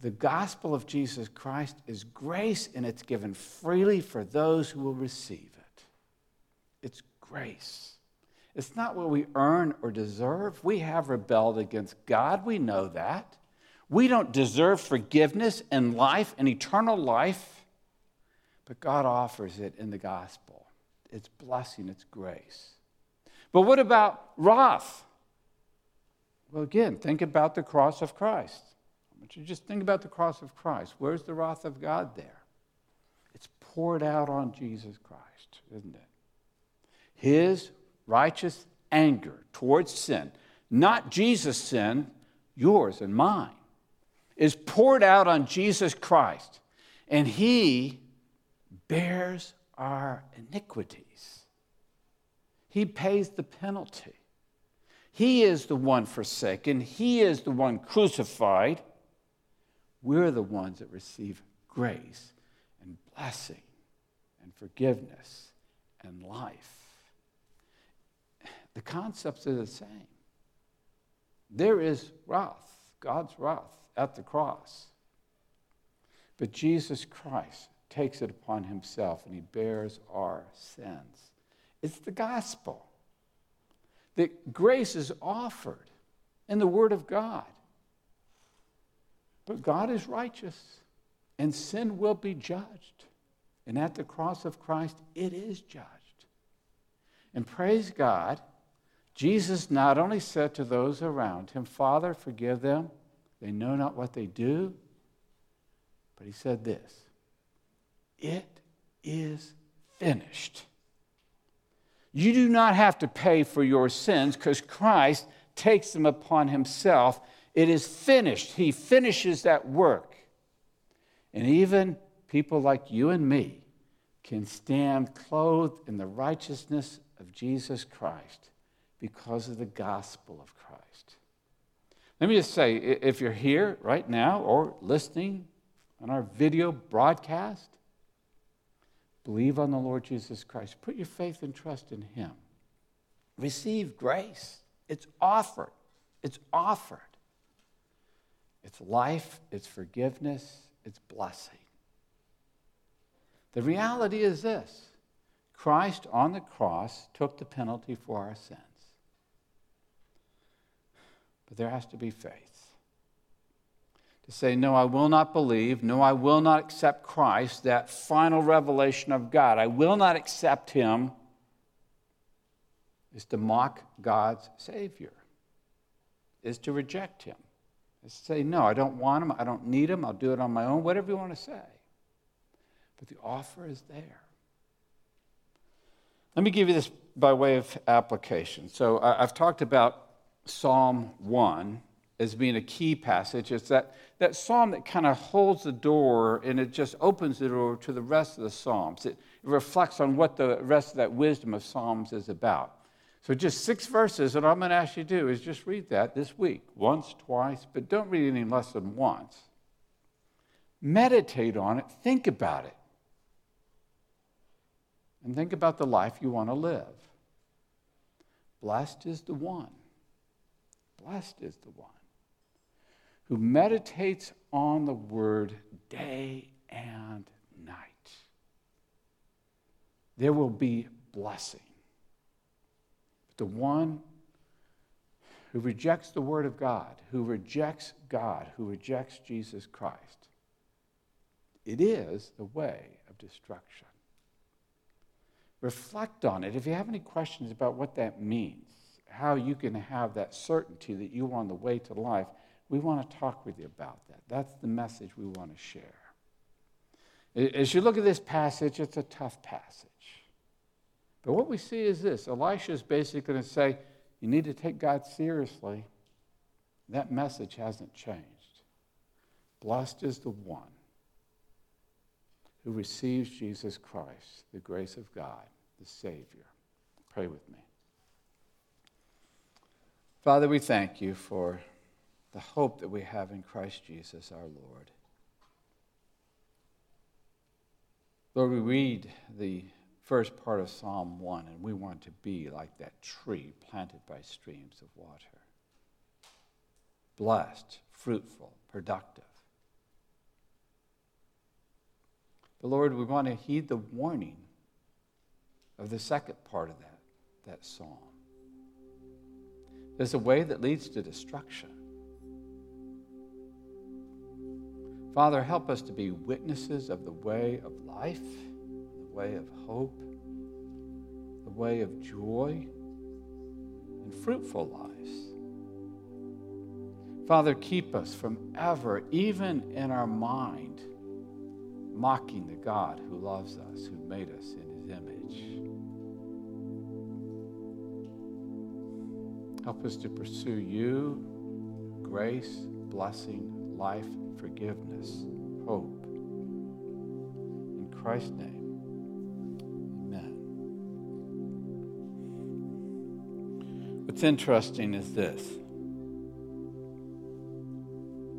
the gospel of Jesus Christ is grace and it's given freely for those who will receive it. It's grace. It's not what we earn or deserve. We have rebelled against God. We know that. We don't deserve forgiveness and life and eternal life, but God offers it in the gospel. It's blessing, it's grace. But what about wrath? Well, again, think about the cross of Christ. Want you just think about the cross of Christ. Where's the wrath of God there? It's poured out on Jesus Christ, isn't it? His righteous anger towards sin, not Jesus' sin, yours and mine, is poured out on Jesus Christ, and he bears our iniquities. He pays the penalty. He is the one forsaken, He is the one crucified. We're the ones that receive grace and blessing and forgiveness and life. The concepts are the same. There is wrath, God's wrath at the cross. But Jesus Christ takes it upon himself and he bears our sins. It's the gospel. That grace is offered in the Word of God. But God is righteous, and sin will be judged. And at the cross of Christ, it is judged. And praise God, Jesus not only said to those around him, Father, forgive them, they know not what they do, but he said this It is finished. You do not have to pay for your sins because Christ takes them upon himself. It is finished. He finishes that work. And even people like you and me can stand clothed in the righteousness of Jesus Christ because of the gospel of Christ. Let me just say if you're here right now or listening on our video broadcast, Believe on the Lord Jesus Christ. Put your faith and trust in Him. Receive grace. It's offered. It's offered. It's life, it's forgiveness, it's blessing. The reality is this Christ on the cross took the penalty for our sins. But there has to be faith to say, No, I will not believe. No, I will not accept Christ, that final revelation of God. I will not accept him, is to mock God's Savior, is to reject him, say, No, I don't want them. I don't need them. I'll do it on my own, whatever you want to say. But the offer is there. Let me give you this by way of application. So I've talked about Psalm 1 as being a key passage. It's that, that psalm that kind of holds the door and it just opens the door to the rest of the psalms. It reflects on what the rest of that wisdom of psalms is about. So, just six verses, and I'm going to ask you to do is just read that this week, once, twice, but don't read any less than once. Meditate on it, think about it, and think about the life you want to live. Blessed is the one, blessed is the one who meditates on the word day and night. There will be blessing. The one who rejects the word of God, who rejects God, who rejects Jesus Christ, it is the way of destruction. Reflect on it. If you have any questions about what that means, how you can have that certainty that you're on the way to life, we want to talk with you about that. That's the message we want to share. As you look at this passage, it's a tough passage. But what we see is this Elisha is basically going to say, You need to take God seriously. That message hasn't changed. Blessed is the one who receives Jesus Christ, the grace of God, the Savior. Pray with me. Father, we thank you for the hope that we have in Christ Jesus our Lord. Lord, we read the first part of Psalm 1, and we want to be like that tree planted by streams of water. Blessed, fruitful, productive. But Lord, we want to heed the warning of the second part of that, that psalm. There's a way that leads to destruction. Father, help us to be witnesses of the way of life, way of hope, the way of joy, and fruitful lives. Father, keep us from ever, even in our mind, mocking the God who loves us, who made us in his image. Help us to pursue you, grace, blessing, life, forgiveness, hope. In Christ's name, What's interesting is this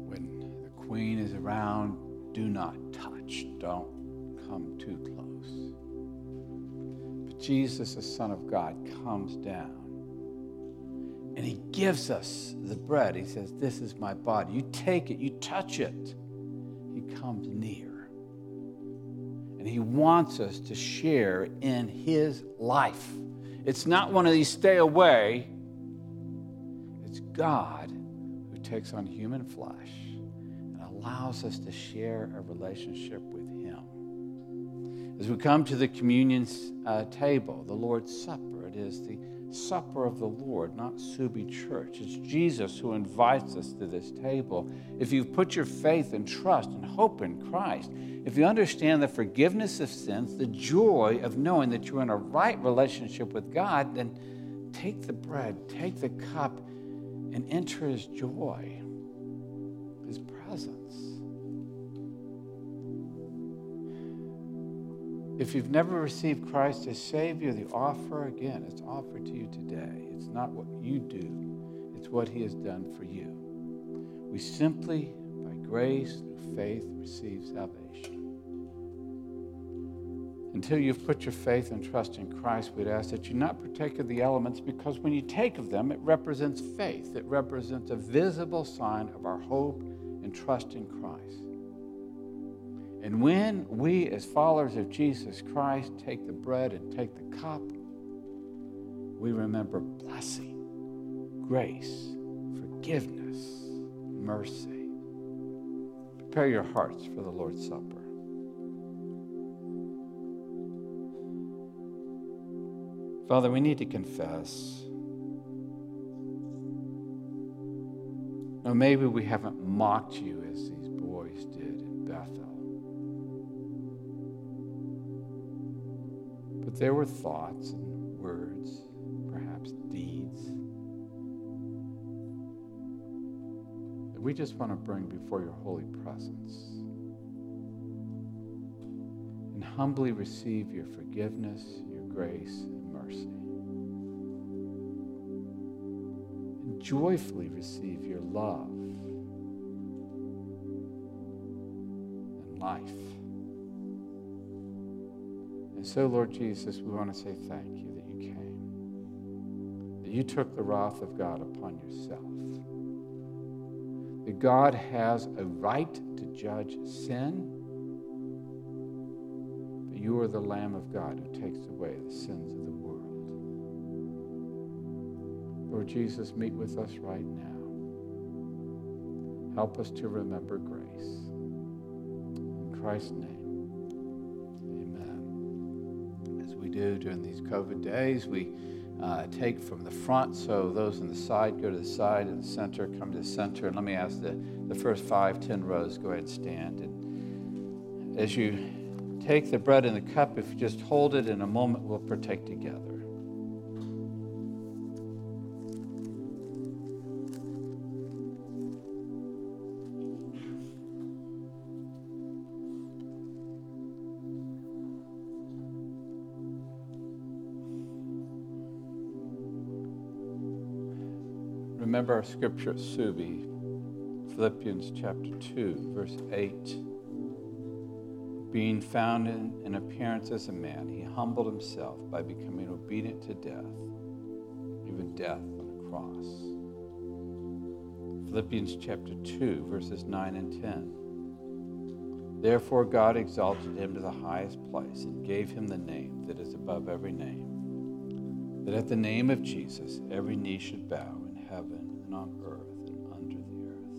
when the queen is around, do not touch, don't come too close. But Jesus, the Son of God, comes down and he gives us the bread. He says, This is my body. You take it, you touch it. He comes near. And he wants us to share in his life. It's not one of these stay away, God who takes on human flesh and allows us to share a relationship with him. As we come to the communion uh, table, the Lord's Supper, it is the supper of the Lord, not Subi Church. It's Jesus who invites us to this table. If you've put your faith and trust and hope in Christ, if you understand the forgiveness of sins, the joy of knowing that you're in a right relationship with God, then take the bread, take the cup, and enter His joy, His presence. If you've never received Christ as Savior, the offer, again, it's offered to you today. It's not what you do, it's what He has done for you. We simply, by grace, through faith, receive salvation. Until you've put your faith and trust in Christ, we'd ask that you not partake of the elements because when you take of them, it represents faith. It represents a visible sign of our hope and trust in Christ. And when we, as followers of Jesus Christ, take the bread and take the cup, we remember blessing, grace, forgiveness, mercy. Prepare your hearts for the Lord's Supper. Father, we need to confess. Or maybe we haven't mocked you as these boys did in Bethel. But there were thoughts and words, perhaps deeds, that we just want to bring before your holy presence and humbly receive your forgiveness, your grace, and joyfully receive your love and life. And so, Lord Jesus, we want to say thank you that you came, that you took the wrath of God upon yourself, that God has a right to judge sin, but you are the Lamb of God who takes away the sins of Jesus, meet with us right now. Help us to remember grace. In Christ's name, amen. As we do during these COVID days, we uh, take from the front, so those on the side go to the side, and the center come to the center. And let me ask the, the first five, ten rows, go ahead and stand. And as you take the bread and the cup, if you just hold it in a moment, we'll partake together. Remember our scripture at Subi, Philippians chapter 2, verse 8. Being found in, in appearance as a man, he humbled himself by becoming obedient to death, even death on the cross. Philippians chapter 2, verses 9 and 10. Therefore, God exalted him to the highest place and gave him the name that is above every name, that at the name of Jesus every knee should bow in heaven on earth and under the earth.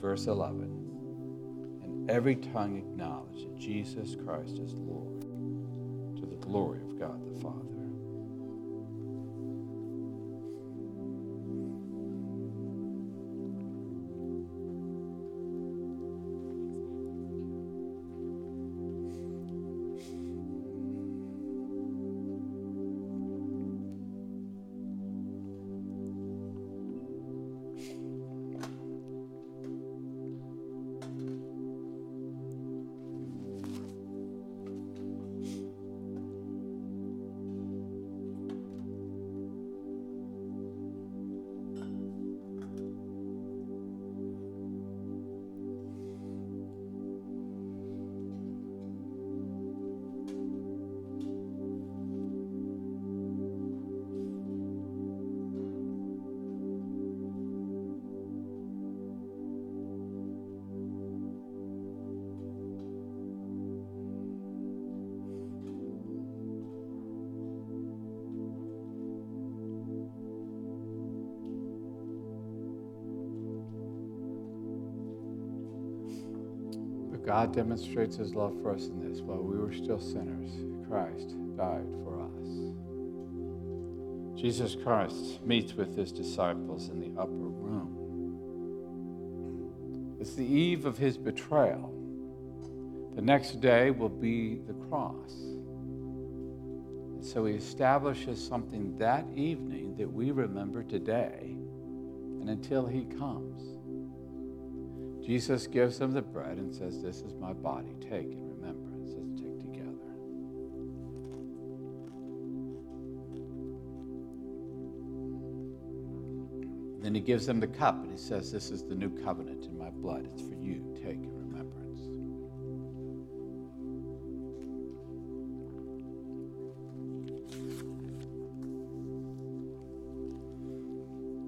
Verse 11 And every tongue acknowledge that Jesus Christ is Lord to the glory of God the Father. Demonstrates his love for us in this while we were still sinners, Christ died for us. Jesus Christ meets with his disciples in the upper room. It's the eve of his betrayal. The next day will be the cross. And so he establishes something that evening that we remember today and until he comes. Jesus gives them the bread and says, This is my body. Take in remembrance. Let's take together. Then he gives them the cup and he says, This is the new covenant in my blood. It's for you. Take in remembrance.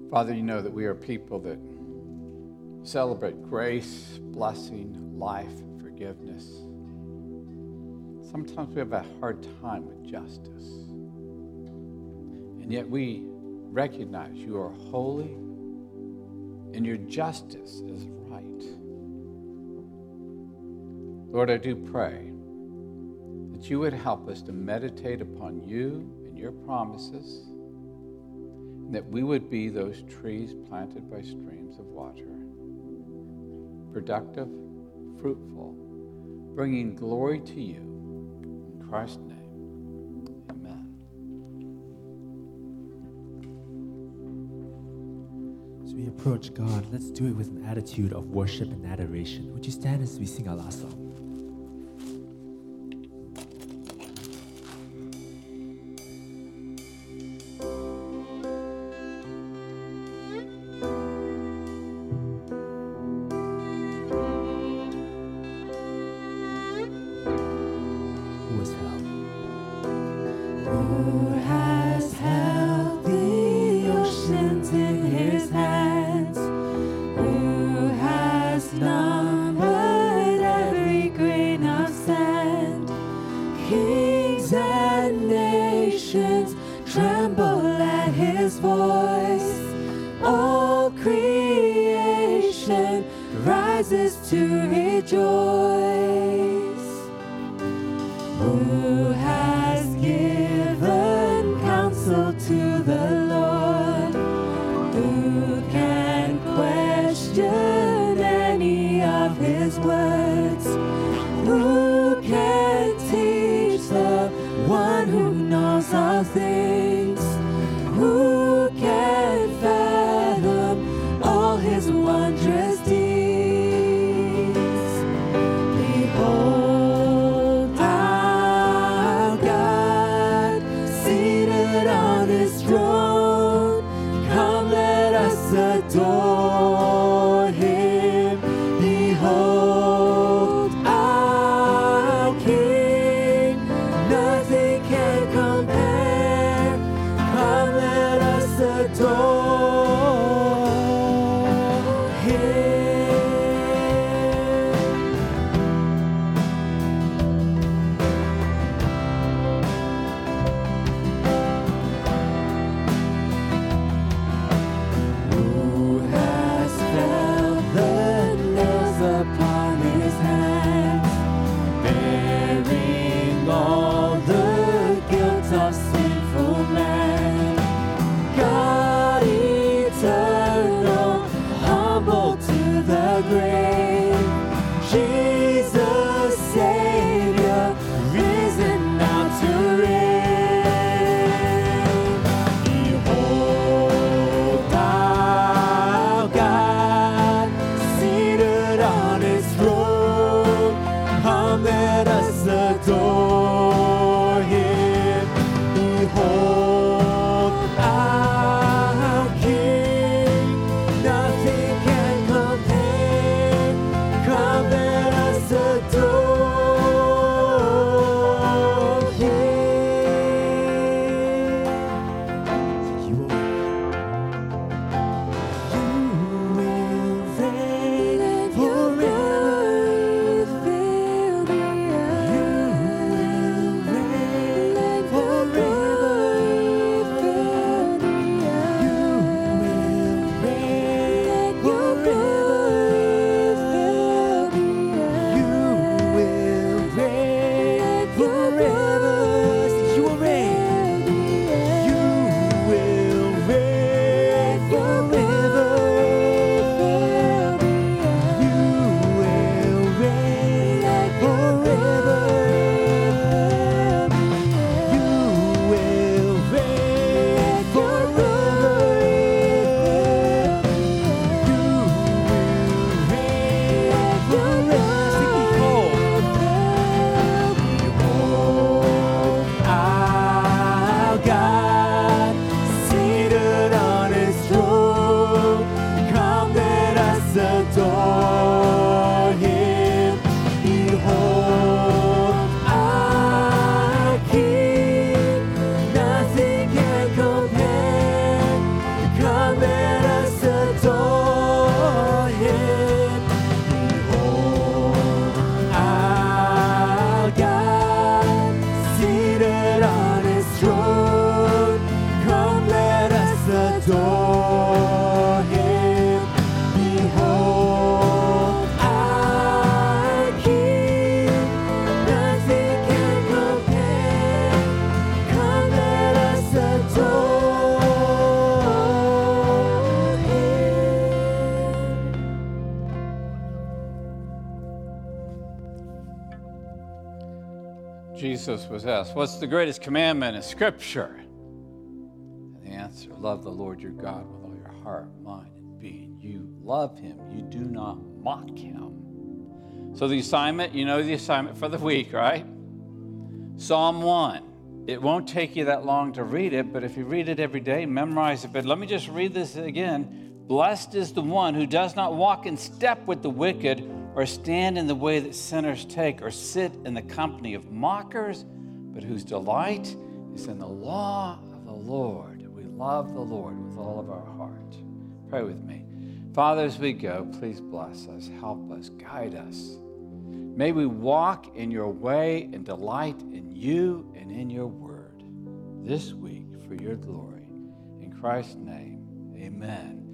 Father, you know that we are people that celebrate grace, blessing, life, forgiveness. Sometimes we have a hard time with justice. And yet we recognize you are holy and your justice is right. Lord, I do pray that you would help us to meditate upon you and your promises, and that we would be those trees planted by streams of water productive, fruitful, bringing glory to you. In Christ's name, amen. As we approach God, let's do it with an attitude of worship and adoration. Would you stand as we sing our last song? What's the greatest commandment in Scripture? And the answer love the Lord your God with all your heart, mind, and being. You love him, you do not mock him. So, the assignment, you know the assignment for the week, right? Psalm 1. It won't take you that long to read it, but if you read it every day, memorize it. But let me just read this again. Blessed is the one who does not walk in step with the wicked, or stand in the way that sinners take, or sit in the company of mockers, but whose delight is in the law of the Lord. We love the Lord with all of our heart. Pray with me. Father, as we go, please bless us, help us, guide us. May we walk in your way and delight in you and in your word. this week for your glory. In Christ's name, amen.